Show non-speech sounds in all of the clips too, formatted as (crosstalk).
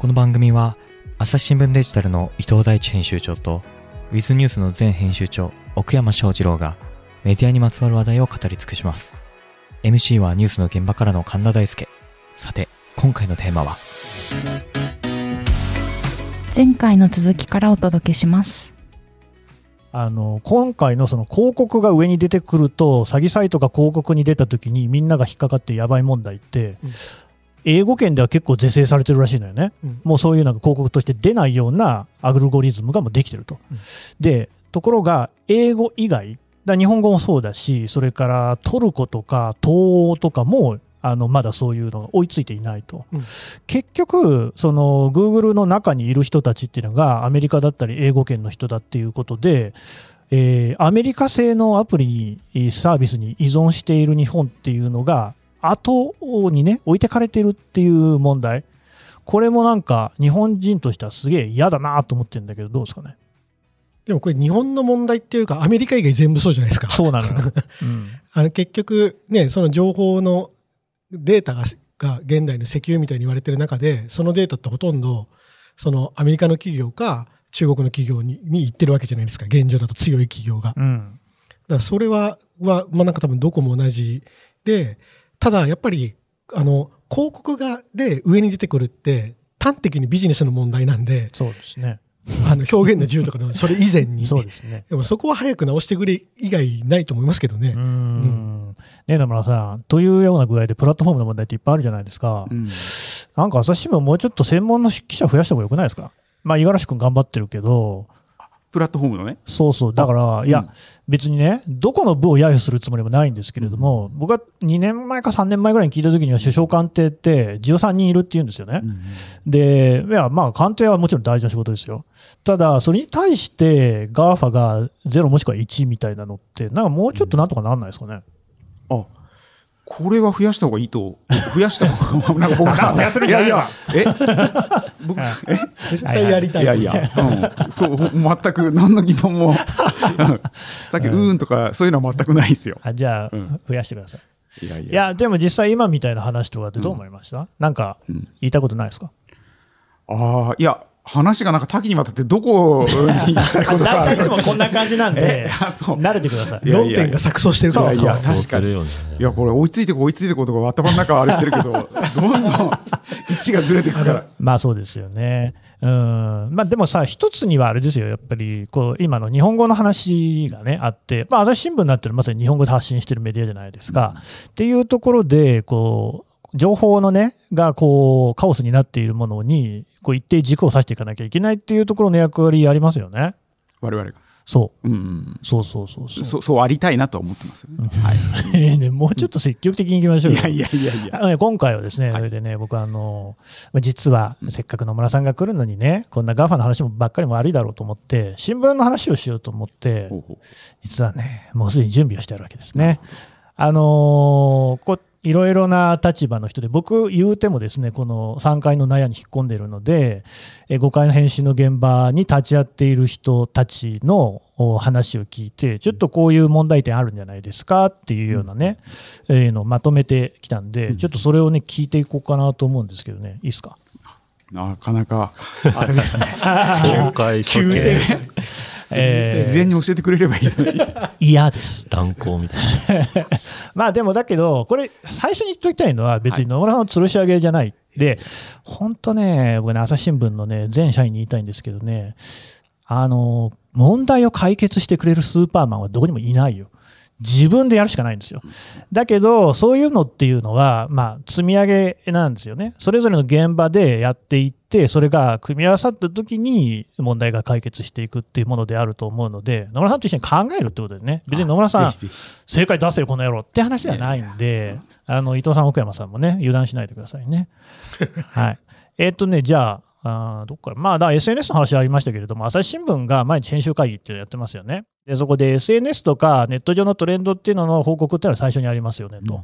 この番組は朝日新聞デジタルの伊藤大地編集長とウィズニュースの前編集長奥山翔二郎がメディアにまつわる話題を語り尽くします。MC はニュースの現場からの神田大輔さて今回のテーマは？前回の続きからお届けします。あの今回のその広告が上に出てくると詐欺サイトが広告に出た時にみんなが引っかかってやばい問題って、うん英語圏では結構是正されてるらしいのよね、うん。もうそういうなんか広告として出ないようなアルゴリズムがもうできてると、うん。でところが英語以外だ日本語もそうだしそれからトルコとか東欧とかもあのまだそういうのが追いついていないと、うん。結局その Google の中にいる人たちっていうのがアメリカだったり英語圏の人だっていうことでえーアメリカ製のアプリに、えーサービスに依存している日本っていうのが、後にね、置いてかれてるっていう問題。これもなんか、日本人としてはすげえ嫌だなと思ってるんだけど、どうですかね？でもこれ日本の問題っていうかアメリカ以外全部そうじゃないですか。そうなのよ。(laughs) うん。あの結局ね、その情報のデータがが現代の石油みたいに言われてる中で、そのデータってほとんどそのアメリカの企業か中国の企業にに行ってるわけじゃないですか。現状だと強い企業が。だかうん。らそれは、はまあなんか多分どこも同じで、ただやっぱりあの広告がで上に出てくるって端的にビジネスの問題なんで、そうですね。あの表現の自由とかの (laughs) それ以前に。そうですね。でもそこは早く直してくれ以外ないと思いますけどねう。ん。ね野村さん、というような具合でプラットフォームの問題っていっぱいあるじゃないですか。うんなんか朝日新聞もうちょっと専門の記者増やした方がよくないですか？まあ、五十嵐君頑張ってるけど、プラットフォームのね。そうそう、だから、いや、別にね、どこの部を揶揄するつもりもないんですけれども、僕は2年前か3年前ぐらいに聞いたときには、首相官邸って13人いるって言うんですよねう。んで、いや、まあ、官邸はもちろん大事な仕事ですよ。ただ、それに対して、GAFA が0もしくは1みたいなのって、なんかもうちょっとなんとかなんないですかね。あこれは増やした方がいいと、(laughs) 増やした方が、なんか僕 (laughs) なんか増やせるんいやいじゃないのや、え？(laughs) 僕、え？絶対やりたい。いやいや、うん、そう、全く何の疑問も、うんさっき、うーんとか、そういうのは全くないですよ。あじゃあ、うん。増やしてください。いやいいや、でも実際今みたいな話とかってどう思いました、なんかうん。言いたいことないですか？ああ、いや、話がなんか多岐にわたって、どこに行きたいこと (laughs) いるつもこんな感じなんで (laughs) 慣れてください。論点が錯綜してるから。いや確かに。いや、これ、追いついてこ、追いついてこ、とか、頭の中あれしてるけど、(laughs) どんどん位置がずれていくから。まあそうですよね。うん。まあでもさ、一つにはあれですよ、やっぱり、こう、今の日本語の話がね、あって、まあ朝日新聞になってるまさに日本語で発信してるメディアじゃないですか。っていうところで、こう、情報のね、がこう、カオスになっているものに、こう一定軸を指していかなきゃいけないっていうところの役割ありますよね。我々が。そう。うんうん。そうそうそうそう。そ (laughs) そうありたいなとは思ってますよね。はい。え (laughs) えね、もうちょっと積極的にいきましょうよ。いやいやいやいや。ね今回はですね、はいそれでね、僕あの、まあ実はせっかく野村さんが来るのにね、こんな GAFA の話もばっかりも悪いだろうと思って、新聞の話をしようと思ってほ、うほう実はね、もうすでに準備をしてあるわけですね。あのーこういろいろな立場の人で、僕言うてもですね、この3階の納屋に引っ込んでいるので、え5階の返信の現場に立ち会っている人たちのお話を聞いて、ちょっとこういう問題点あるんじゃないですか？っていうようなね、えーのをまとめてきたんで、ちょっとそれをね、聞いていこうかなと思うんですけどね、いいですか？なかなか、(laughs) あれですね。公開処刑えー事前に教えてくれればいいのに。嫌です。乱行みたいな。(laughs) まあでもだけど、これ、最初に言っときたいのは、別に野村さんの吊るし上げじゃない。で、本当ね、僕ね、朝日新聞のね、全社員に言いたいんですけどね、あの、問題を解決してくれるスーパーマンはどこにもいないよ。自分でやるしかないんですよ。だけど、そういうのっていうのは、まあ、積み上げなんですよね。それぞれの現場でやっていって、それが組み合わさった時に問題が解決していくっていうものであると思うので、野村さんと一緒に考えるってことでね、別に野村さん、正解出せよ、この野郎って話ではないんで、あの伊藤さん、奥山さんもね、油断しないでくださいね。はい。えーっとね、じゃあ、あーどっから、まあ、だ SNS の話ありましたけれども、朝日新聞が毎日編集会議っていうのやってますよね。で、そこで SNS とかネット上のトレンドっていうのの報告っていうのは最初にありますよねと。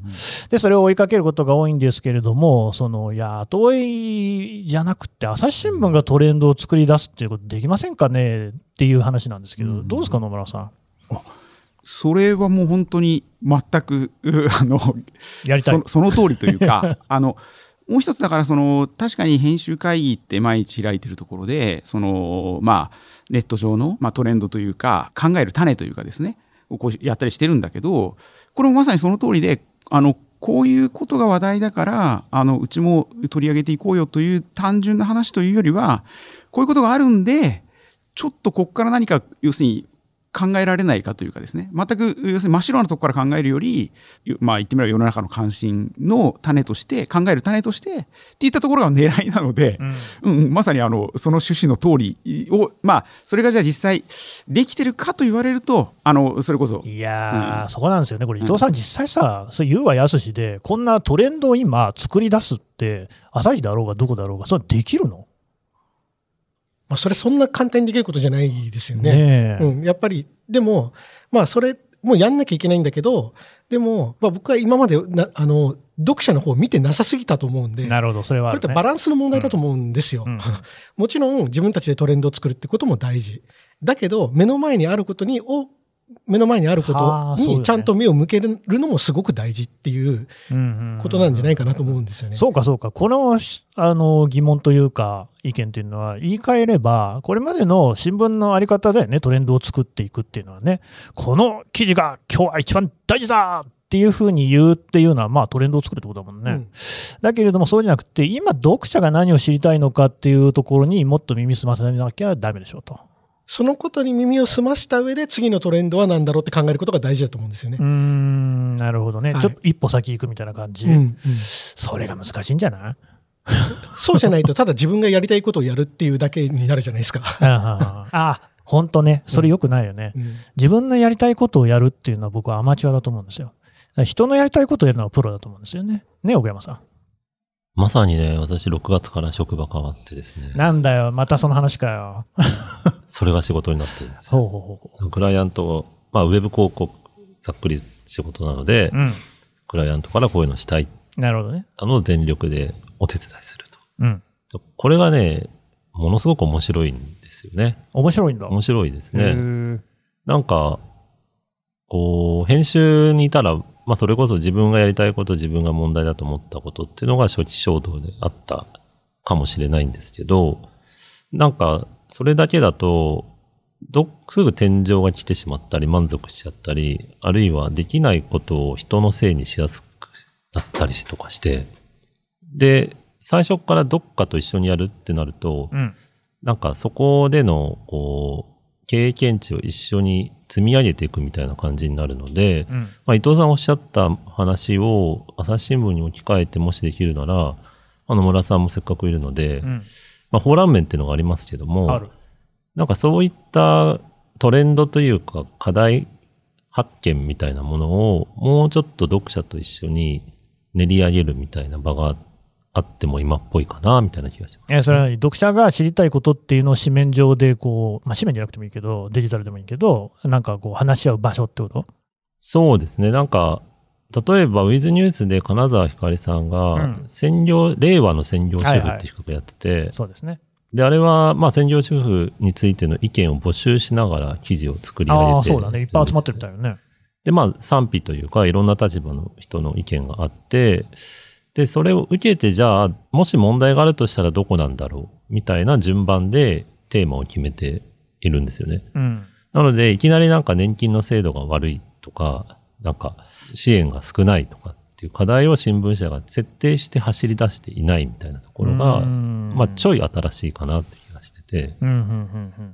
で、それを追いかけることが多いんですけれども、その、いや、後追いじゃなくて、朝日新聞がトレンドを作り出すっていうことできませんかねっていう話なんですけど、どうですか、野村さん？それはもう本当に全く、う (laughs) あの、やりたいそ。その通りというか、(laughs) あの、もう一つだからその確かに編集会議って毎日開いてるところでそのまあネット上の、まあ、トレンドというか考える種というかですねこうやったりしてるんだけどこれもまさにその通りであのこういうことが話題だからあのうちも取り上げていこうよという単純な話というよりはこういうことがあるんでちょっとここから何か要するに考えられないかというかですね。全く要するに真っ白なところから考えるよりまあ言ってみれば世の中の関心の種として考える種としてっていったところが狙いなので、うん、うん、まさにあのその趣旨の通りをまあそれがじゃあ実際できてるかと言われるとあのそれこそ。いや、うん、そこなんですよねこれ。伊藤さん、実際さそう言うはやすしでこんなトレンドを今作り出すって朝日だろうがどこだろうがそれできるの？まあ、それそんな簡単にできることじゃないですよね。ねうん、やっぱり、でも、まあ、それ、もうやんなきゃいけないんだけど、でも、まあ、僕は今までな、あの、読者の方を見てなさすぎたと思うんで、なるほど、それは、ね、これってバランスの問題だと思うんですよ。うんうん、(laughs) もちろん、自分たちでトレンドを作るってことも大事。だけど、目の前にあることに、を目の前にあることにちゃんと目を向けるのもすごく大事っていうことなんじゃないかなと思うんですよね。そうかそうか。このあの疑問というか意見っていうのは言い換えれば、これまでの新聞のあり方でね、トレンドを作っていくっていうのはね、この記事が今日は一番大事だっていうふうに言うっていうのは、まあトレンドを作るってことだもんね。うん、だけれどもそうじゃなくて、今読者が何を知りたいのかっていうところにもっと耳澄ませなきゃダメでしょうと。そのことに耳を澄ました上で次のトレンドは何だろうって考えることが大事だと思うんですよね。うん、なるほどね、はい、ちょっと一歩先行くみたいな感じ。うんうん、それが難しいんじゃない？(laughs) そうじゃないと、ただ自分がやりたいことをやるっていうだけになるじゃないですか。(laughs) ああ、本当ね、それよくないよね、うんうん、自分のやりたいことをやるっていうのは僕はアマチュアだと思うんですよ。人のやりたいことをやるのはプロだと思うんですよね。ね、奥山さん。まさにね、私6月から職場変わってですね。なんだよ、またその話かよ。(laughs) それが仕事になってるんですよ。ほうほうほうクライアント、まあ、ウェブ広告、ざっくり仕事なので、うん、クライアントからこういうのしたい。なるほどね。あの全力でお手伝いすると。うん。これがね、ものすごく面白いんですよね。面白いんだ。面白いですね。なんか、こう、編集にいたらまあそれこそ自分がやりたいこと、自分が問題だと思ったことっていうのが初期衝動であったかもしれないんですけど、なんかそれだけだと、どすぐ天井が来てしまったり満足しちゃったり、あるいはできないことを人のせいにしやすくなったりとかして、で、最初からどっかと一緒にやるってなると、うん、なんかそこでの、こう、経験値を一緒に積み上げていくみたいな感じになるので、うん、まあ、伊藤さんおっしゃった話を朝日新聞に置き換えてもしできるなら、あの村さんもせっかくいるので、うん、まあ、フォーラン面っていうのがありますけども、なんかそういったトレンドというか課題発見みたいなものをもうちょっと読者と一緒に練り上げるみたいな場があっても今っぽいかなみたいな気がします。えそれは読者が知りたいことっていうのを紙面上でこう、まあ、紙面じゃなくてもいいけど、デジタルでもいいけど、なんかこう話し合う場所ってこと？そうですね。なんか、例えば、ウィズニュースで金沢ひかりさんが、専業、うん、令和の専業主婦って企画やってて、はいはい、そうですね。で、あれは、まあ、専業主婦についての意見を募集しながら記事を作り上げて、ね、ああ、そうだね。いっぱい集まってるみたいよね。で、まあ、賛否というか、いろんな立場の人の意見があって、で、それを受けて、じゃあ、もし問題があるとしたらどこなんだろう？みたいな順番でテーマを決めているんですよね。うん、なので、いきなりなんか年金の制度が悪いとか、なんか支援が少ないとかっていう課題を新聞社が設定して走り出していないみたいなところが、まあ、ちょい新しいかなって気がしてて、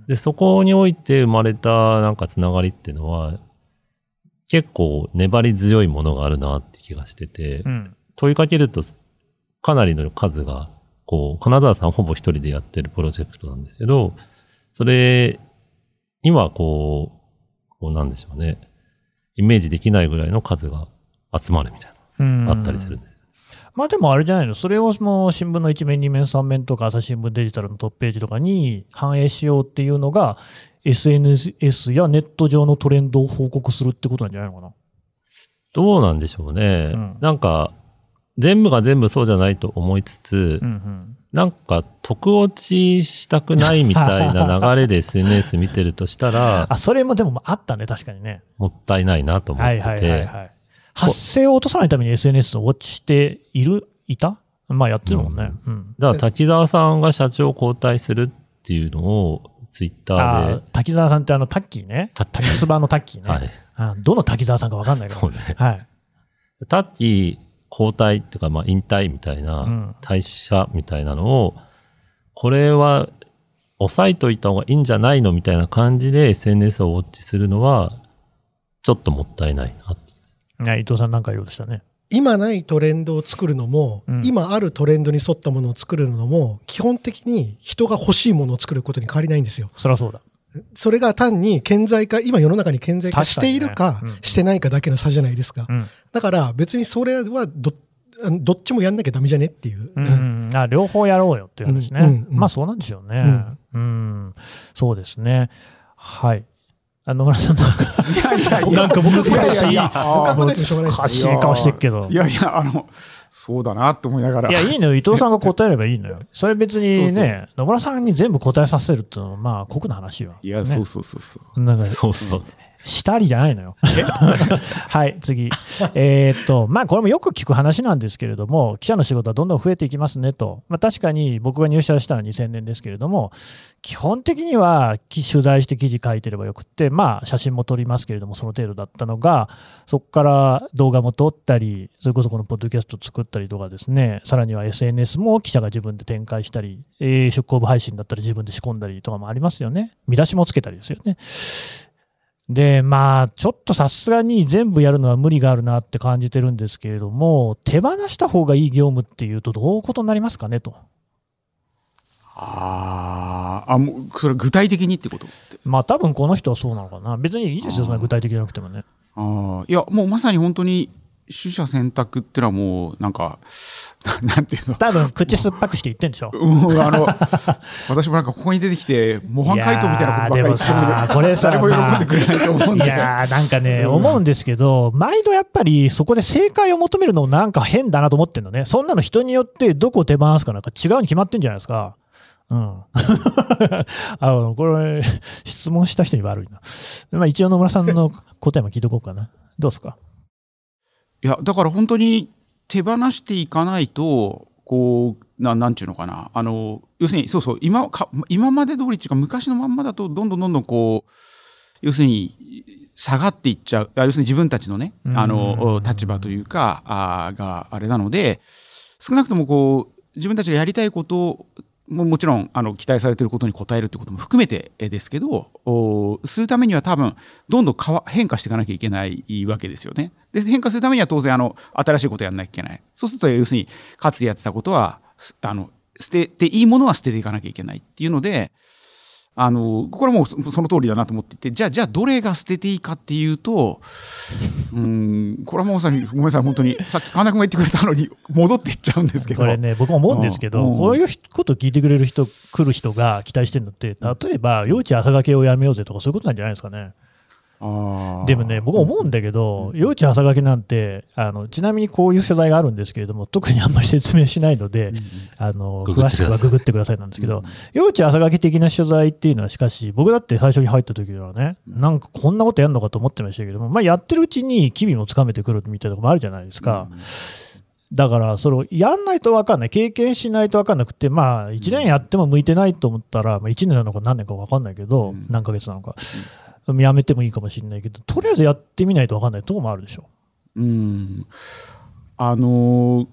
で、そこにおいて生まれたなんかつながりっていうのは、結構粘り強いものがあるなって気がしてて、うん問いかけると、かなりの数が、こう、金沢さんほぼ一人でやってるプロジェクトなんですけど、それにはこう、こうなんでしょうね。イメージできないぐらいの数が集まるみたいな、あったりするんですよ。まあでもあれじゃないの、それをもう新聞の1面、2面、3面とか、朝日新聞デジタルのトップページとかに反映しようっていうのが、SNS やネット上のトレンドを報告するってことなんじゃないのかな？どうなんでしょうね。うん、なんか、全部が全部そうじゃないと思いつつ、うんうん、なんか得落ちしたくないみたいな (laughs) 流れで SNS 見てるとしたら、あ、それもでもあったね、確かにね。もったいないなと思ってて。はいはいはい、はい、発生を落とさないために SNS をウォッチしている、いた？まあやってるもんね。うん。だから滝沢さんが社長交代するっていうのをツイッタあーー滝沢さんってあのタッキーね。タッキー滝つばのタッキーで、ね。はい。あどの滝沢さんかわかんないけど。そうね。はい。タッキー交代っていうか、まあ引退みたいな、うん退社みたいなのを、これは抑えといた方がいいんじゃないのみたいな感じで SNS をウォッチするのは、ちょっともったいないな伊藤さんなんか言おうとしたね。今ないトレンドを作るのも、うん今あるトレンドに沿ったものを作るのも、基本的に人が欲しいものを作ることに変わりないんですよ。そりゃそうだ。それが単に顕在化、今世の中に顕在化しているかねうんしてないかだけの差じゃないですか。うん。だから別にそれはどどっちもやんなきゃダメじゃねっていう。うん、あ両方やろうよっていう話ね。うんうんうんまあそうなんでしょうね。うん、そうですね。はい。あ野村さんなんか、いやいやいやなんか僕難しい、いや難しい顔してるけど。いやいや、あの、そうだなと思いながら。いや、いいのよ。伊藤さんが答えればいいのよ。(laughs) それ別にね、そうそう野村さんに全部答えさせるっていうのは、まあ、酷な話よ。いや、ねそうそうそうそう。なんか、そうそう。したりじゃないのよ。(laughs) はい、次。えーっと、まあ、これもよく聞く話なんですけれども、記者の仕事はどんどん増えていきますねと。まあ、確かに僕が入社したのは2000年ですけれども、基本的にはき取材して記事書いてればよくって、まあ、写真も撮りますけれども、その程度だったのが、そこから動画も撮ったり、それこそこのポッドキャスト作ったりとかですね、さらには SNS も記者が自分で展開したり、えー出向部配信だったら自分で仕込んだりとかもありますよね。見出しもつけたりですよね。で、まあ、ちょっとさすがに全部やるのは無理があるなって感じてるんですけれども、手放した方がいい業務っていうと、どういうことになりますかねと。あーあ、もう、それ具体的にってこと？まあ、多分この人はそうなのかな。別にいいですよ、そんな具体的じゃなくてもね。あーいや、もうまさに本当に、取捨選択ってのはもう、なんか、な (laughs) なんていうの？多分口酸っぱくして言ってんでしょ。うん、あの、私もなんかここに出てきて、模範解答みたいなことばっかり言ってるいやーでもさこれさ誰も喜んでくれないと思うんで。いやーなんかね、うん思うんですけど、毎度やっぱりそこで正解を求めるのなんか変だなと思ってるのね。そんなの人によってどこを手放すかなんか違うに決まってんじゃないですか。うん。(laughs) あの、これ、質問した人に悪いな。まあ一応野村さんの答えも聞いとこうかな。どうですか？いや、だから本当に手放していかないと、こう、ななんちゅうのかな。あの、要するに、そうそう、今か、今まで通りっていうか、昔のまんまだと、どんどんどんどんこう、要するに、下がっていっちゃう。あ要するに自分たちのね、あの、立場というか、あがあれなので、少なくともこう、自分たちがやりたいことももちろんあの期待されていることに応えるということも含めてですけどするためには多分どんどん変化していかなきゃいけないわけですよね。で変化するためには当然あの新しいことやらなきゃいけない。そうすると要するにかつてやってたことはあの捨てていいものは捨てていかなきゃいけないっていうのであのこれはもうそその通りだなと思っていてじゃあじゃあどれが捨てていいかっていうとうんこれはもうさごめんなさい本当に。さっき神田君が言ってくれたのに戻っていっちゃうんですけど。これね、僕も思うんですけど、うんこういうこと聞いてくれる人、来る人が期待してるのって、例えば、幼稚朝掛けをやめようぜとか、そういうことなんじゃないですかね。でもね、僕思うんだけど、幼稚朝掛けなんてあの、ちなみにこういう取材があるんですけれども、特にあんまり説明しないので、あの詳しくはググってくださいなんですけど、幼稚朝掛け的な取材っていうのは、しかし、僕だって最初に入った時はね、なんかこんなことやるのかと思ってましたけども、まあ、やってるうちに機微もつかめてくるみたいなところもあるじゃないですか。だから、それをやんないと分かんない、経験しないと分かんなくて、まあ、1年やっても向いてないと思ったら、まあ、1年なのか何年か分かんないけど、うん。何ヶ月なのか、やめてもいいかもしれないけど、とりあえずやってみないと分かんないところもあるでしょ。うんあのー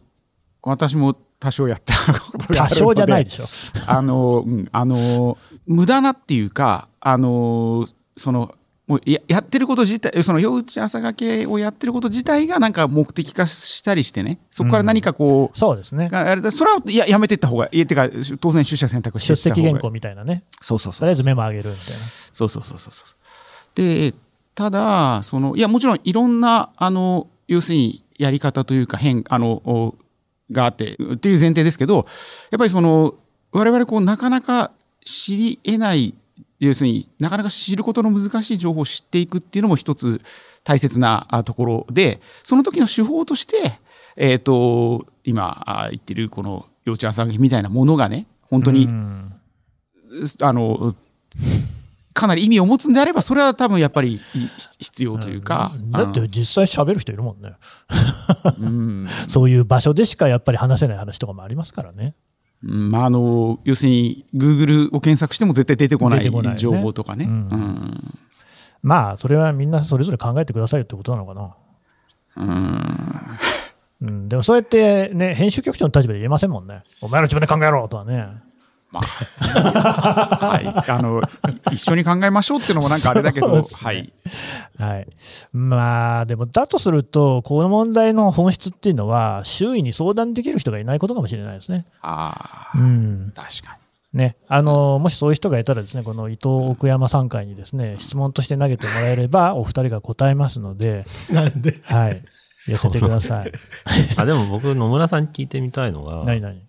私も多少やったことがあ多るので少じゃないでしょ。あのーうんあのー無駄なっていうかあのーそのもうややってること自体その幼稚朝掛けをやってること自体がなんか目的化したりしてねそこから何かこう、そうですね。があれだそれはややめていった方がいいっていうか当然出社選択してい出った方がいい席原稿みたいなね。そうそうそうとりあえずメモ上げるみたいな。そうそうそうそうそう。で、ただ、その、いや、もちろんいろんな、あの、要するにやり方というか変、あの、おがあって、っていう前提ですけど、やっぱりその、我々こう、なかなか知り得ない、要するになかなか知ることの難しい情報を知っていくっていうのも一つ大切なあところで、その時の手法として、えっ、と、今あ言ってるこの幼稚朝ぎみたいなものがね、本当に、うん。あの、かなり意味を持つんであれば、それは多分やっぱりい必要というか。うんだって実際喋る人いるもんね。うん (laughs) そういう場所でしかやっぱり話せない話とかもありますからね。うんまあ、あの要するに Google を検索しても絶対出てこない情報とかね。うんうんまあ、それはみんなそれぞれ考えてくださいってことなのかな。うんうん、でもそうやってね、編集局長の立場で言えませんもんね。お前ら自分で考えろとはね。まあ、はい、(laughs) あの一緒に考えましょうっていうのもなんかあれだけど、ね。はい、はい。まあ、でもだとすると、この問題の本質っていうのは、周囲に相談できる人がいないことかもしれないですね。ああ、うん。確かね、あのもしそういう人がいたらですね、この伊藤奥山さん会にですね、質問として投げてもらえれば、(laughs) お二人が答えますので、なんで、はい。寄せてください。(laughs) あ、でも僕、野村さんに聞いてみたいのが、何何？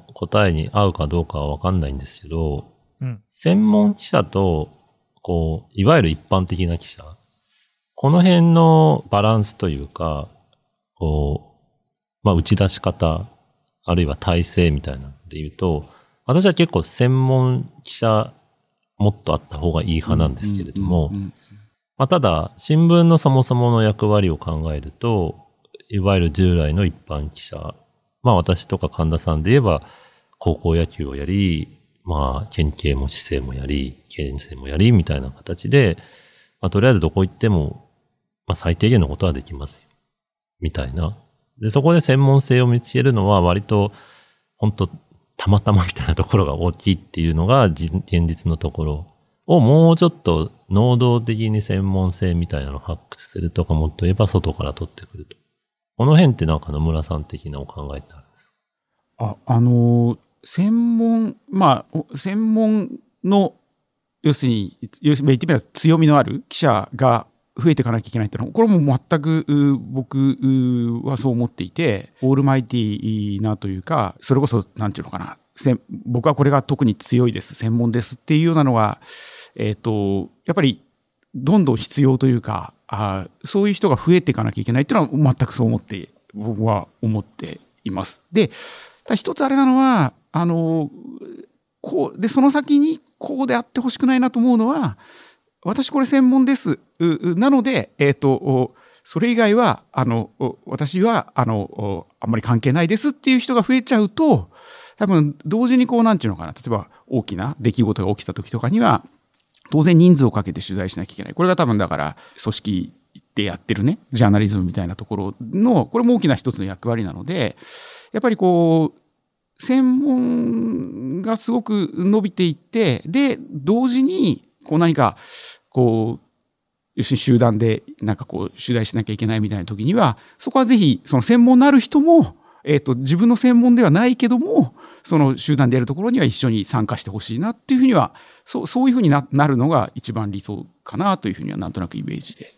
答えに合うかどうかはわかんないんですけど、うん。専門記者と、こう、いわゆる一般的な記者、この辺のバランスというか、こう、まあ、打ち出し方、あるいは体制みたいなので言うと、私は結構専門記者もっとあった方がいい派なんですけれども、まあ、ただ、新聞のそもそもの役割を考えると、いわゆる従来の一般記者、まあ私とか神田さんで言えば、高校野球をやり、まあ県警も市政もやり、県政もやり、みたいな形で、まあとりあえずどこ行っても、まあ最低限のことはできますよ。みたいな。で、そこで専門性を見つけるのは割と、本当たまたまみたいなところが大きいっていうのが現実のところをもうちょっと能動的に専門性みたいなのを発掘するとかもっと言えば外から取ってくると。この辺ってなんか野村さん的なお考えってあるんですか？ああのー専門まあ専門の要するに言ってみれば強みのある記者が増えていかなきゃいけないっていうのはこれも全く僕はそう思っていてオールマイティーなというかそれこそなんていうのかな僕はこれが特に強いです専門ですっていうようなのがえっ、とやっぱりどんどん必要というかあそういう人が増えていかなきゃいけないっていうのは全くそう思って僕は思っています。で一つあれなのはあのこうでその先にこうであってほしくないなと思うのは私これ専門ですなので、えっとそれ以外はあの私はあのあんまり関係ないですっていう人が増えちゃうと多分同時にこうなんていうのかな例えば大きな出来事が起きた時とかには当然人数をかけて取材しなきゃいけない。これが多分だから組織でやってるねジャーナリズムみたいなところのこれも大きな一つの役割なのでやっぱりこう専門がすごく伸びていってで同時にこう何かこう要するに集団でなんかこう取材しなきゃいけないみたいな時にはそこはぜひその専門のある人も、えー、と自分の専門ではないけどもその集団でやるところには一緒に参加してほしいなっていうふうにはそうそういうふうにななるのが一番理想かなというふうにはなんとなくイメージで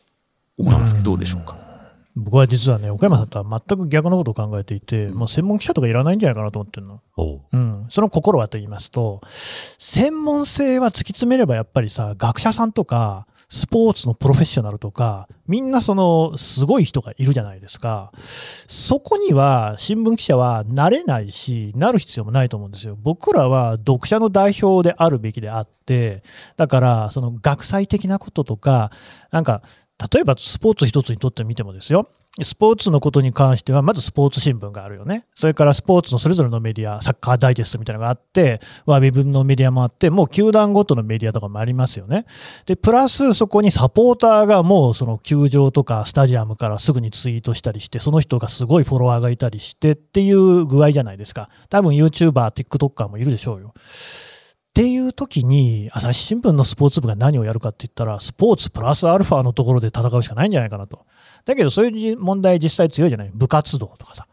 思いますけどどうでしょうか？僕は実はね、岡山さんとは全く逆のことを考えていて、もう専門記者とかいらないんじゃないかなと思ってるの。うん。その心はと言いますと、専門性は突き詰めればやっぱりさ、学者さんとか、スポーツのプロフェッショナルとか、みんなその、すごい人がいるじゃないですか。そこには、新聞記者はなれないし、なる必要もないと思うんですよ。僕らは読者の代表であるべきであって、だから、その学際的なこととか、なんか、例えばスポーツ一つにとってみてもですよ。スポーツのことに関しては、まずスポーツ新聞があるよね。それからスポーツのそれぞれのメディア、サッカーダイジェストみたいなのがあって、ウェブのメディアもあって、もう球団ごとのメディアとかもありますよね。で、プラスそこにサポーターがもうその球場とかスタジアムからすぐにツイートしたりして、その人がすごいフォロワーがいたりしてっていう具合じゃないですか。多分 YouTuber、TikToker もいるでしょうよ。っていう時に、朝日新聞のスポーツ部が何をやるかって言ったら、スポーツプラスアルファのところで戦うしかないんじゃないかなと。だけど、そういう問題実際強いじゃない？部活動とかさ。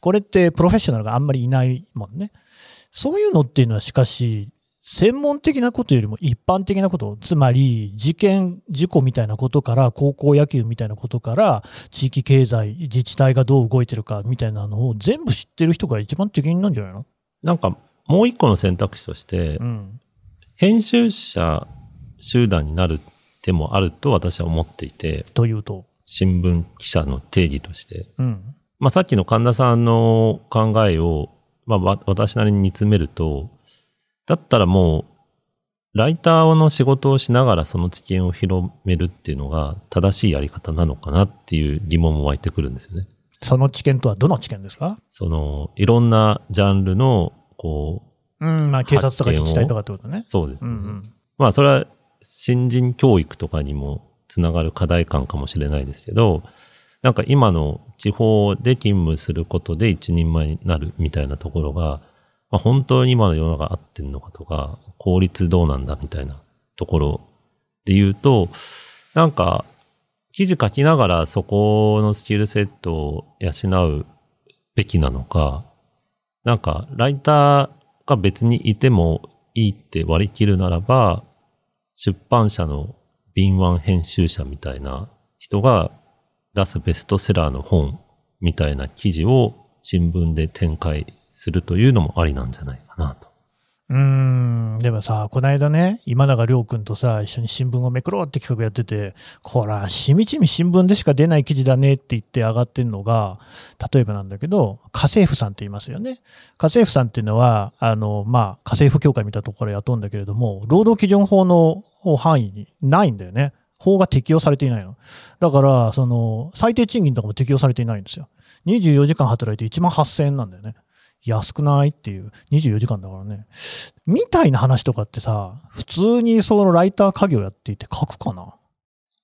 これってプロフェッショナルがあんまりいないもんね。そういうのっていうのはしかし、専門的なことよりも一般的なこと、つまり事件、事故みたいなことから、高校野球みたいなことから、地域経済、自治体がどう動いてるかみたいなのを全部知ってる人が一番適任なんじゃないの？なんか、もう一個の選択肢として、うん。編集者集団になる手もあると私は思っていて、というと？新聞記者の定義として。うん。まあ、さっきの神田さんの考えを、まあ、わ私なりに煮詰めると、だったらもう、ライターの仕事をしながらその知見を広めるっていうのが正しいやり方なのかなっていう疑問も湧いてくるんですよね。その知見とはどの知見ですか？その、いろんなジャンルの、こうん、まあ警察とか自治体とかってことねう、。そうですね。うんうん。まあ、それは新人教育とかにもつながる課題感かもしれないですけど、なんか今の地方で勤務することで一人前になるみたいなところが、まあ、本当に今の世の中合ってんのかとか、効率どうなんだみたいなところで言うと、なんか、記事書きながらそこのスキルセットを養うべきなのか、なんか、ライターが別にいてもいいって割り切るならば、出版社の敏腕編集者みたいな人が出すベストセラーの本みたいな記事を新聞で展開するというのもありなんじゃないかなと。でもさ、この間ね、今永亮君とさ、一緒に新聞をめくろうって企画やってて、こら、しみちみ新聞でしか出ない記事だねって言って上がってんのが、例えばなんだけど、家政婦さんって言いますよね。家政婦さんっていうのは、あの、まあ、家政婦協会みたところから雇うんだけれども、労働基準法の範囲にないんだよね。法が適用されていないの。だから、その、最低賃金とかも適用されていないんですよ。24時間働いて1万8000円なんだよね。安くない？っていう、24時間だからね。みたいな話とかってさ、普通にそのライター家業やっていて書くかな？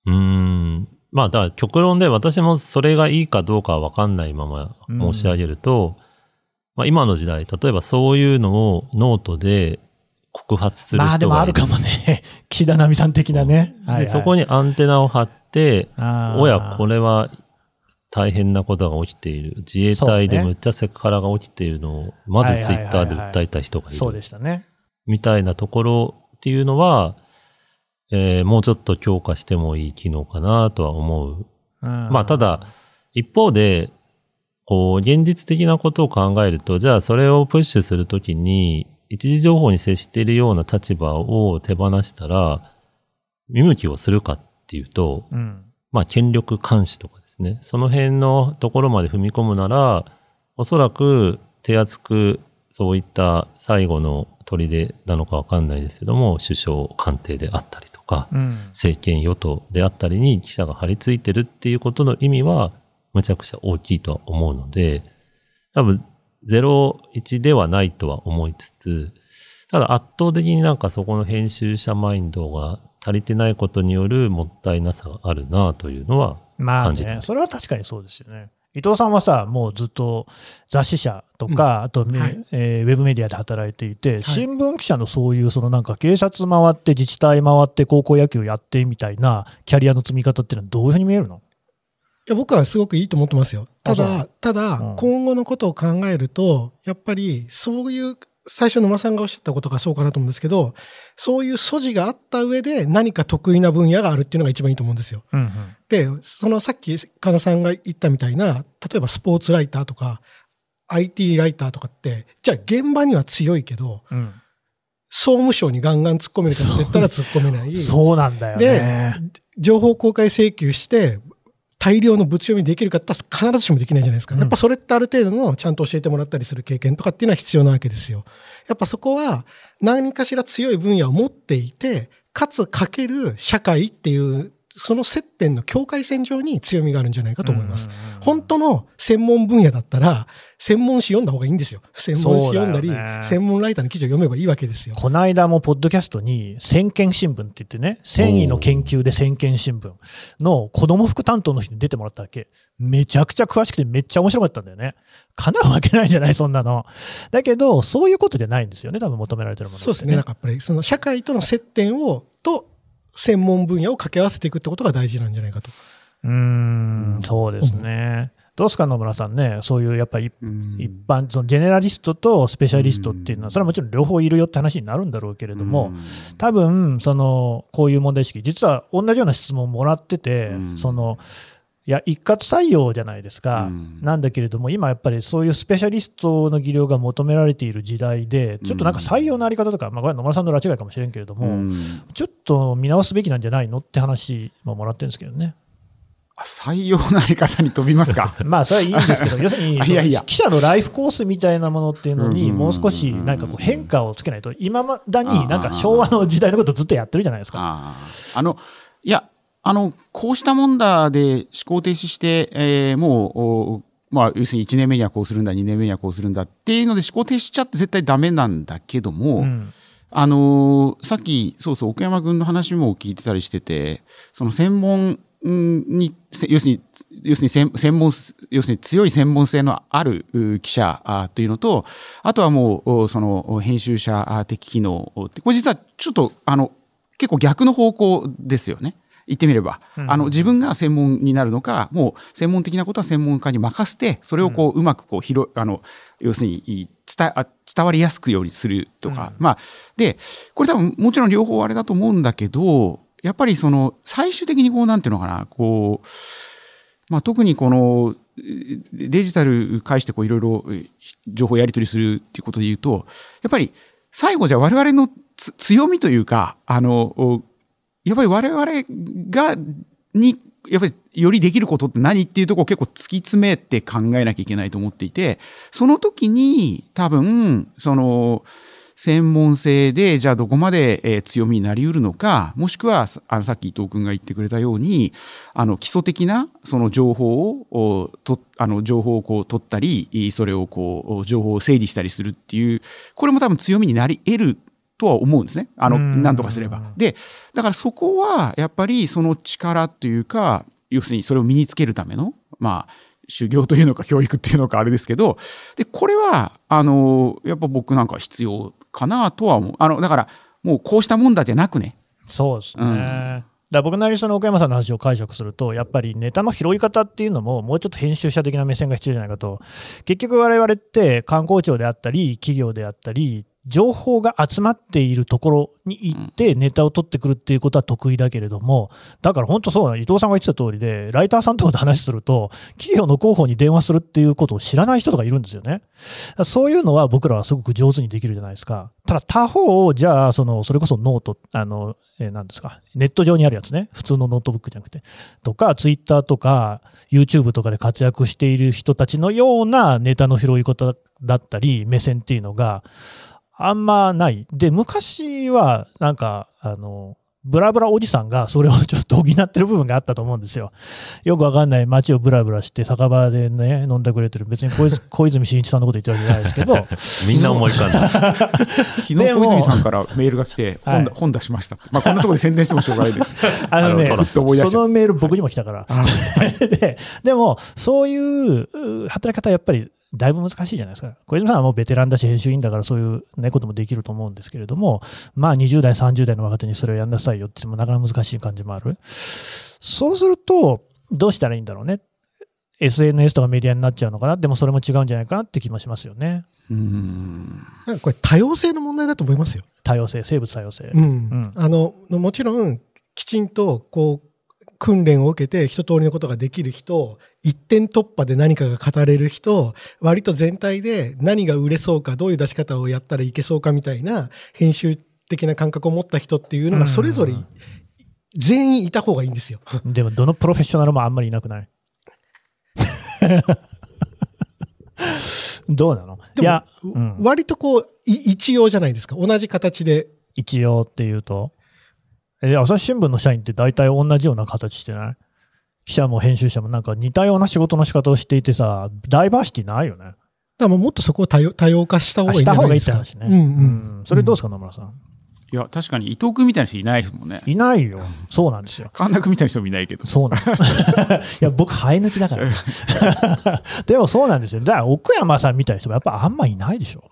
うーん。まあ、だから極論で私もそれがいいかどうかはわかんないまま申し上げると、まあ今の時代、例えばそういうのをノートで告発する人が。まあでもあるかもね。(laughs) 岸田奈美さん的なね。で、そこにアンテナを張って、おや、これは大変なことが起きている。自衛隊でむっちゃセクハラが起きているのを、まずツイッターで訴えた人がいる。そうでしたね。みたいなところっていうのは、えーもうちょっと強化してもいい機能かなとは思う。うんまあ、ただ、一方で、こう、現実的なことを考えると、じゃあそれをプッシュするときに、一時情報に接しているような立場を手放したら、見向きをするかっていうと、うん。まあ、権力監視とかですね。その辺のところまで踏み込むなら、おそらく手厚くそういった最後の砦なのかわかんないですけども、首相官邸であったりとか、うん。政権与党であったりに記者が張り付いてるっていうことの意味は、むちゃくちゃ大きいとは思うので、多分、01ではないとは思いつつ、ただ圧倒的になんかそこの編集者マインドが足りてないことによるもったいなさがあるなというのはまあ感じてね、それは確かにそうですよね。伊藤さんはさ、もうずっと雑誌社とか、あと、ねはい。えーウェブメディアで働いていて、い。新聞記者のそういう、そのなんか警察回って、自治体回って、高校野球やってみたいなキャリアの積み方っていうのはどういうふうに見えるの？いや僕はすごくいいと思ってますよ。ただ、ただ、うん。今後のことを考えると、やっぱりそういう、最初野間さんがおっしゃったことがそうかなと思うんですけど、そういう素地があった上で何か得意な分野があるっていうのが一番いいと思うんですよ。うんうんで、そのさっき金さんが言ったみたいな、例えばスポーツライターとか、IT ライターとかって、じゃあ現場には強いけど、うん総務省にガンガン突っ込めるかって言ったら突っ込めない。そうなんだよね。情報公開請求して、大量のぶち読みできるかって必ずしもできないじゃないですか。うんやっぱそれってある程度のちゃんと教えてもらったりする経験とかっていうのは必要なわけですよ。やっぱそこは何かしら強い分野を持っていて、かつかける社会っていう、その接点の境界線上に強みがあるんじゃないかと思います。本当の専門分野だったら、専門誌読んだ方がいいんですよ。専門誌読んだり、ね専門ライターの記事を読めばいいわけですよ。この間もポッドキャストに、先見新聞って言ってね、繊維の研究で先見新聞の子供服担当の人に出てもらったわけ。めちゃくちゃ詳しくてめっちゃ面白かったんだよね。叶うわけないじゃない、そんなの。だけど、そういうことじゃないんですよね、多分求められてるものって、そうですね。なんかやっぱりその社会との接点を、と専門分野を掛け合わせていくってことが大事なんじゃないかと。うーん、そうですね。どうすか、野村さんね、そういうやっぱりうん。一般、そのジェネラリストとスペシャリストっていうのは、それはもちろん両方いるよって話になるんだろうけれども、多分そのこういう問題意識、実は同じような質問をもらってて、うん。そのいや一括採用じゃないですか、うん。なんだけれども、今やっぱりそういうスペシャリストの技量が求められている時代で、ちょっとなんか採用のあり方とか、まあ、これは野村さんの拉違いかもしれんけれども、うん。ちょっと見直すべきなんじゃないのって話ももらってるんですけどね。あ採用のあり方に飛びますか？(laughs) まあ、それはいいんですけど、(laughs) 要するに、記者のライフコースみたいなものっていうのに、うんもう少しなんかこう変化をつけないと、今まだになんか昭和の時代のことずっとやってるじゃないですか。あのいやあのこうしたもんだで思考停止して、えーもうおまあ、要するに1年目にはこうするんだ2年目にはこうするんだっていうので思考停止しちゃって絶対ダメなんだけども、うんあのーさっきそうそう奥山君の話も聞いてたりしててその専門にせ要するに要するに専専門要するに強い専門性のあるう記者あというのとあとはもうおその編集者的機能ってこれ実はちょっとあの結構逆の方向ですよね。言ってみれば、うん。あの自分が専門になるのかもう専門的なことは専門家に任せてそれをこう、うまくこう広あの要するに伝あ伝わりやすくようにするとか、まあでこれ多分もちろん両方あれだと思うんだけどやっぱりその最終的にこうなんていうのかなこう、まあ、特にこのえデジタル介してこういろいろえ情報やり取りするっていうことで言うとやっぱり最後じゃあ我々のつ強みというかあのおやっぱり我々がにやっぱりよりできることって何っていうとこを結構突き詰めて考えなきゃいけないと思っていてその時に多分その専門性でじゃあどこまで強みになりうるのかもしくはあのさっき伊藤君が言ってくれたようにあの基礎的なその情報をとあの情報をこう取ったりそれをこう情報を整理したりするっていうこれも多分強みになり得るとは思うんですね。あのうん。何とかすれば。でだからそこはやっぱりその力というか要するにそれを身につけるためのまあ修行というのか教育っていうのかあれですけどでこれはあのやっぱ僕なんかは必要かなとは思う。あのだからもうこうしたもんだじゃなくね。そうですね。うん。だ僕なりにその岡山さんの話を解釈すると、やっぱりネタの拾い方っていうのも、もうちょっと編集者的な目線が必要じゃないかと、結局、我々って観光庁であったり、企業であったり、情報が集まっているところに行って、ネタを取ってくるっていうことは得意だけれども、だから本当そうな、伊藤さんが言ってた通りで、ライターさんとかで話すると、企業の広報に電話するっていうことを知らない人とかいるんですよね。そういうのは僕らはすごく上手にできるじゃないですか。ただ他方、じゃあ、その、それこそ note、あの、えー、ですか、ネット上にあるやつね、普通のノートブックじゃなくて、とか、ツイッターとか、YouTube とかで活躍している人たちのようなネタの拾い方だったり、目線っていうのがあんまない。で、昔は、なんか、あの、ブラブラおじさんがそれをちょっと補ってる部分があったと思うんですよ。よくわかんない街をブラブラして酒場でね、飲んでくれてる。別に小泉 (laughs) 小泉進一さんのこと言ってるわけじゃないですけど、みんな思い浮かんだ。(laughs) 昨日小泉さんからメールが来てはい本,、本出しましたまあ、こんなところで宣伝してもしょうがないで (laughs) あのねそのメール僕にも来たから。で、でも、そういうう働き方はやっぱりだいぶ難しいじゃないですか。小泉さんはもうベテランだし編集員だからそういう、ね、こともできると思うんですけれども、まあ20代、30代の若手にそれをやんなさいよって言ってもなかなか難しい感じもある。そうすると、どうしたらいいんだろうね。SNS とかメディアになっちゃうのかな。でもそれも違うんじゃないかなって気もしますよね。うんなんかこれ多様性の問題だと思いますよ。多様性、生物多様性。うんうんあのもちろんきちんとこう訓練を受けて一通りのことができる人一点突破で何かが語れる人割と全体で何が売れそうかどういう出し方をやったらいけそうかみたいな編集的な感覚を持った人っていうのがそれぞれ全員いた方がいいんですよ。(laughs) でも、どのプロフェッショナルもあんまりいなくない？(laughs) どうなの？いや、うん。割とこうい一様じゃないですか。同じ形で。一応っていうと、え朝日新聞の社員って大体同じような形してない？記者も編集者もなんか似たような仕事の仕方をしていてさ、ダイバーシティないよね？だからもうもっとそこを多様多様化した方がいいんじした方がいいっ。て話ね。うんうんうんそれどうですか、野村さん？いや確かに伊藤君みたいな人いないですもんねいないよ。そうなんですよ。神田君みたいな人もいないけどそうなん (laughs) いや、僕、生え抜きだから。(laughs) でもそうなんですよ。だから、奥山さんみたいな人もやっぱあんまいないでしょ。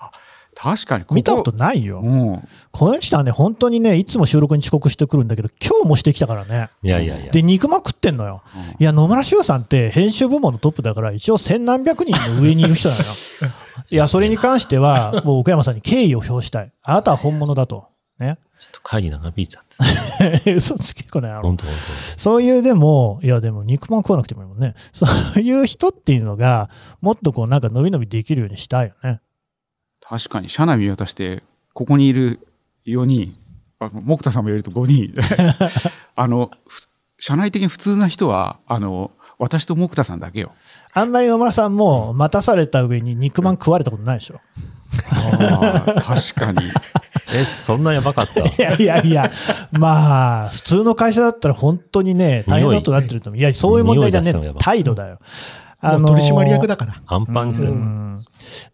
確かにここ見たことないよ。うんこの人はね、本当にね、いつも収録に遅刻してくるんだけど、今日もしてきたからね。いやいやいや。で、肉まん食ってんのよ。いや、野村修さんって編集部門のトップだから、一応千何百人の上にいる人なのよ。(laughs) いや、それに関しては、もう奥山さんに敬意を表したい。あなたは本物だと。ね。ちょっと会議長引いちゃって。(laughs) 嘘つけこの野郎本当本そういうでも、いやでも肉まん食わなくてもいいもんね。そういう人っていうのが、もっとこうなんか伸び伸びできるようにしたいよね。確かに社内見渡してここにいる4人あ木田さんも入れると5人 (laughs) あのふ社内的に普通な人はあの私と木田さんだけよあんまり野村さんも待たされた上に肉まん食われたことないでしょ。あー確かに当。(laughs) え、そんなやばかった？いやいやいや、まあ、普通の会社だったら本当にね、大変なことになってると思う。いや、そういう問題じゃね態度だよ。もう取締役だから。パンパンにする。うん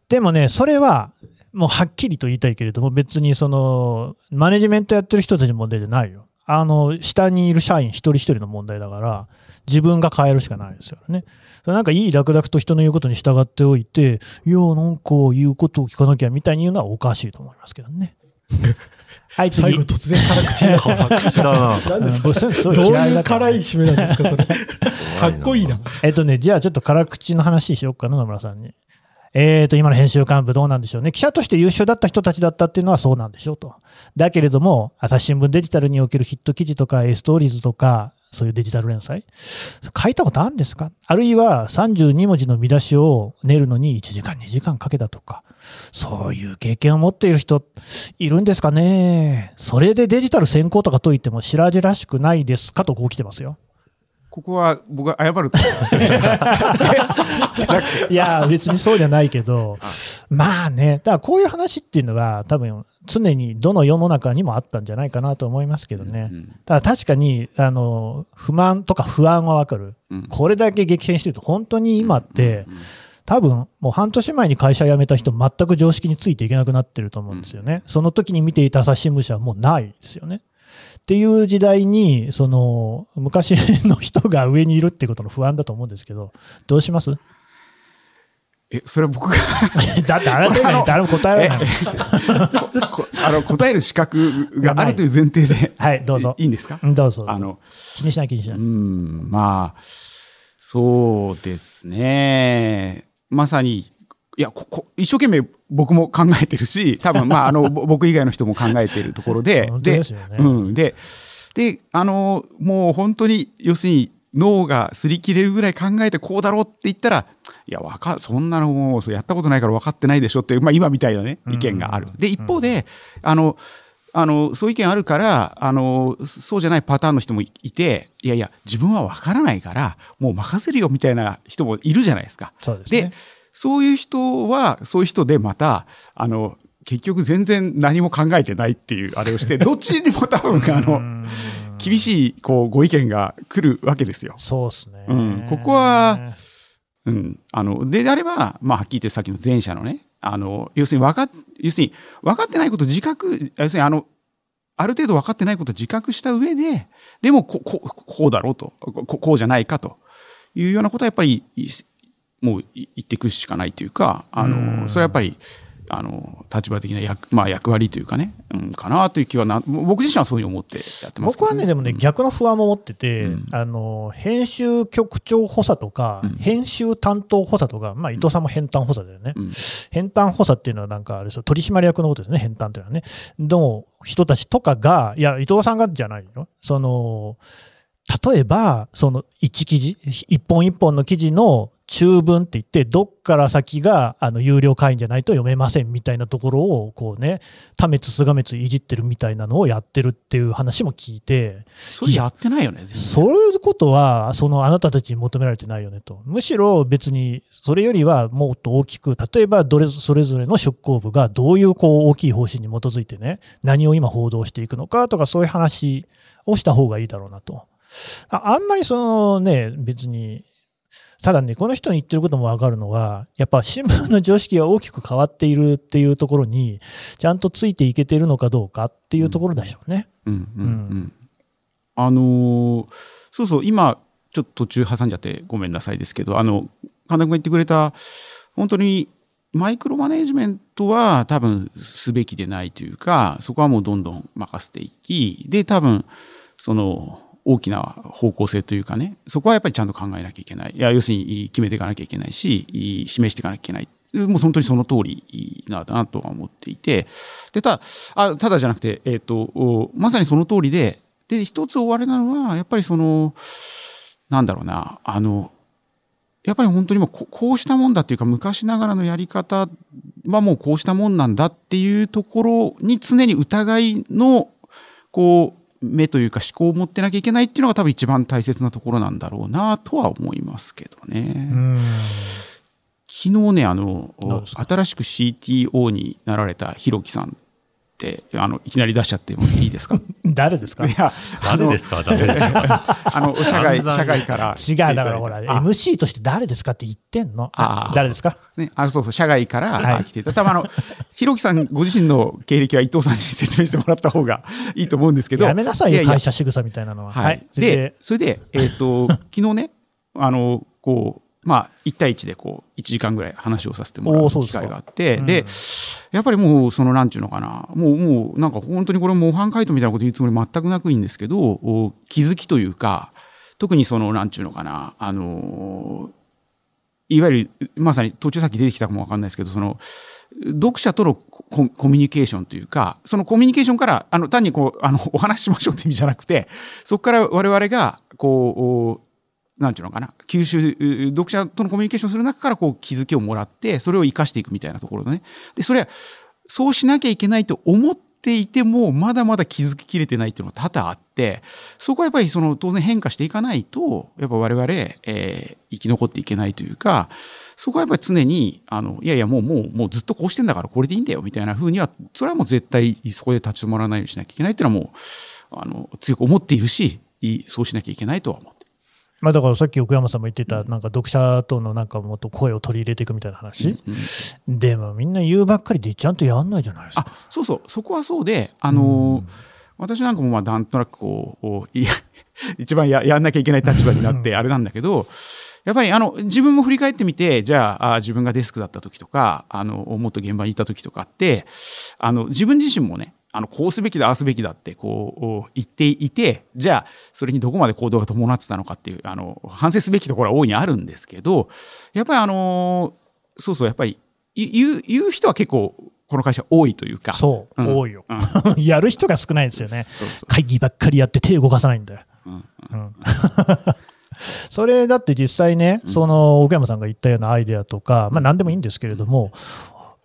でもね、それは、もうはっきりと言いたいけれども、別にその、マネジメントやってる人たちの問題じゃないよ。あの、下にいる社員一人一人の問題だから、自分が変えるしかないですよね。それなんかいい楽々と人の言うことに従っておいて、いや、なんか言うことを聞かなきゃみたいに言うのはおかしいと思いますけどね。(laughs) はい、次。最後突然辛口になっだな。どう嫌いう辛い締めなんですか、それ。か？っこいいな。えっとね、じゃあちょっと辛口の話しようかな、野村さんに。えーと、今の編集幹部どうなんでしょうね。記者として優秀だった人たちだったっていうのはそうなんでしょうと。だけれども、朝日新聞デジタルにおけるヒット記事とか、エストーリーズとか、そういうデジタル連載書いたことあるんですか？あるいは32文字の見出しを練るのに1時間、2時間かけたとか。そういう経験を持っている人、いるんですかね。それでデジタル先行とか解いても白々しくないですかとこう来てますよ。ここは僕が謝るといや、別にそうじゃないけど、まあね、だからこういう話っていうのは、多分常にどの世の中にもあったんじゃないかなと思いますけどね。うんただ確かに、あの、不満とか不安はわかる。うん。これだけ激変してると、本当に今ってう、ん多分もう半年前に会社辞めた人、全く常識についていけなくなってると思うんですよね。その時に見ていた朝日新聞社はもうないですよね。っていう時代に、その、昔の人が上にいるってことの不安だと思うんですけど、どうします？えそれは僕が (laughs) だってあな誰も答えられない。こ (laughs) あの答える資格があるという前提で (laughs) はい、どうぞい。いいんですか？うんどうぞ。あの気にしない気にしなうい。んまあそうですねまさにいやここ一生懸命僕も考えてるし多分まああのぼ僕以外の人も考えてるところで (laughs) ですよねうん、でであのもう本当に要するに脳が擦り切れるぐらい考えてこうだろうって言ったらいやわかそんなのもうやったことないから分かってないでしょっていう、まあ、今みたいなね意見がある。で一方であのあのそういう意見あるからあのそうじゃないパターンの人もいいていやいや自分は分からないからもう任せるよみたいな人もいるじゃないですか。そうですねでそういう人はそういう人でまたあの結局全然何も考えてないっていうあれをして (laughs) どっちにも多分あの厳しいこうご意見が来るわけですよ。そうですね。うんここはうん、あのでであれば、まあ、はっきり言ってさっきの前者のねあの要するに分かっ要するに分かってないことを自覚要するにあのある程度分かってないことを自覚した上ででもこここうだろうと。ここうじゃないかと。いうようなことはやっぱりいもうい言っていくしかないというかあのそれはやっぱりあの立場的な役,、まあ、役割というかね、うん、かなという気はな僕自身はそういうふうに思ってやってます僕はね、でもね、うん逆の不安も持ってて、うんあの、編集局長補佐とか、うん編集担当補佐とか、まあ、伊藤さんも編担補佐だよね。うん編担補佐っていうのはなんかあれですよ、取締役のことですね、編担っていうのはね。の人たちとかが、いや、伊藤さんがじゃないよ。その、例えば、その一記事、一本一本の記事の中文って言って、どっから先があの有料会員じゃないと読めませんみたいなところを、こうね、多滅すがめついじってるみたいなのをやってるっていう話も聞いて、それやってないよねそういうことは、そのあなたたちに求められてないよねと。むしろ別に、それよりはもっと大きく、例えばどれそれぞれの出向部がどういうこう大きい方針に基づいてね、何を今報道していくのかとか、そういう話をした方がいいだろうなと。ああんまりそのね、別に、ただね、この人に言ってることもわかるのは、やっぱ新聞の常識が大きく変わっているっていうところに、ちゃんとついていけてるのかどうかっていうところでしょうね。うんうんうんあのーそうそう今ちょっと途中挟んじゃってごめんなさいですけどあの神田君が言ってくれた本当にマイクロマネジメントは多分すべきでないというか、そこはもうどんどん任せていき、で、多分、その、大きな方向性というかね、そこはやっぱりちゃんと考えなきゃいけない。いや、要するに決めていかなきゃいけないし、示していかなきゃいけない。もう本当にその通りなんだなとは思っていて、で、ただ、あただじゃなくて、えっ、と、まさにその通りで、で、一つ終わりなのは、やっぱりその、なんだろうな、あの、やっぱり本当にもうこうしたもんだっていうか昔ながらのやり方はもうこうしたもんなんだっていうところに常に疑いのこう目というか思考を持ってなきゃいけないっていうのが多分一番大切なところなんだろうなとは思いますけどね。昨日ねあの新しく CTO になられたひろきさんってあのいきなり出しちゃってもいいですか？(laughs) 誰ですか？いや誰ですか？誰ですか？(laughs) あの社外社外から。違うだからほら MC として誰ですかって言ってんの？あ誰ですか？ねあそうそう社外から来てい。た、はい、多分あのひろきさんご自身の経歴は伊藤さんに説明してもらった方がいいと思うんですけど。やめなさいよ会社仕草みたいなのは。はい、でそれでえっ、ー、と昨日ねあのこうまあ、1対1でこう、1時間ぐらい話をさせてもらう機会があって、で、うん、やっぱりもう、その、なんちゅうのかな、もう、もう、なんか本当にこれ模範解答みたいなこと言うつもり全くなくいいんですけど、気づきというか、特にその、なんちゅうのかな、あの、いわゆる、まさに途中さっき出てきたかもわかんないですけど、その、読者とのコミュニケーションというか、そのコミュニケーションから、あの、単にこう、あの、お話ししましょうって意味じゃなくて、そこから我々が、こう、なんていうのかな、吸収、読者とのコミュニケーションする中からこう気づきをもらって、それを活かしていくみたいなところでね。で、それは、そうしなきゃいけないと思っていても、まだまだ気づききれてないっていうのが多々あって、そこはやっぱりその当然変化していかないと、やっぱ我々、えー、生き残っていけないというか、そこはやっぱり常に、あの、いやいやもうもう、もうずっとこうしてんだからこれでいいんだよみたいな風には、それはもう絶対そこで立ち止まらないようにしなきゃいけないっていうのはもう、あの、強く思っているし、そうしなきゃいけないとは思う。まあ、だからさっき奥山さんも言ってた、なんか読者とのなんかもっと声を取り入れていくみたいな話、うん、でもみんな言うばっかりでちゃんとやんないじゃないですか。あそうそう、そこはそうで、あのー、私なんかもまあなんとなくこう、いや一番ややんなきゃいけない立場になってあれなんだけど、やっぱりあの自分も振り返ってみて、じゃああ自分がデスクだった時とか、あのもっと現場にいた時とかって、あの自分自身もね、あの、こうすべきだ、ああすべきだって、こう、言っていて、じゃあ、それにどこまで行動が伴ってたのかっていう、あの、反省すべきところは大いにあるんですけど、やっぱりあの、そうそう、やっぱり、言う、言う人は結構、この会社多いというか。そう、うん、多いよ。うん、(laughs) やる人が少ないんですよね。会議ばっかりやって手動かさないんだよ。うん、うん (laughs) それだって実際ね、その奥山さんが言ったようなアイデアとか、まあ何でもいいんですけれども、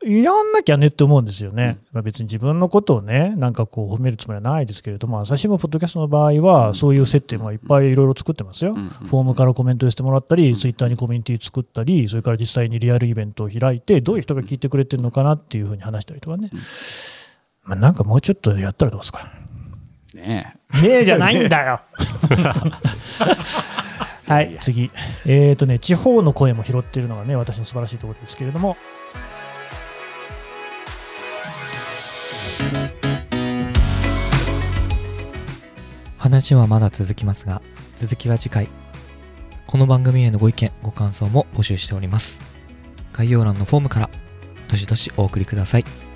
やんなきゃねって思うんですよね。うん、まあ、別に自分のことをね、なんかこう褒めるつもりはないですけれども、朝日新聞ポッドキャストの場合は、そういう接点はいっぱいいろいろ作ってますよ。フォームからコメントしてもらったり、ツイッターにコミュニティ作ったり、それから実際にリアルイベントを開いて、どういう人が聞いてくれてるのかなっていうふうに話したりとかね。まあ、なんかもうちょっとやったらどうですか？ねえ。ねえじゃないんだよ。(laughs) はい、次。えっ、ー、とね、地方の声も拾っているのがね、私の素晴らしいところですけれども、話はまだ続きますが、続きは次回。この番組へのご意見、ご感想も募集しております。概要欄のフォームから、どしどしお送りください。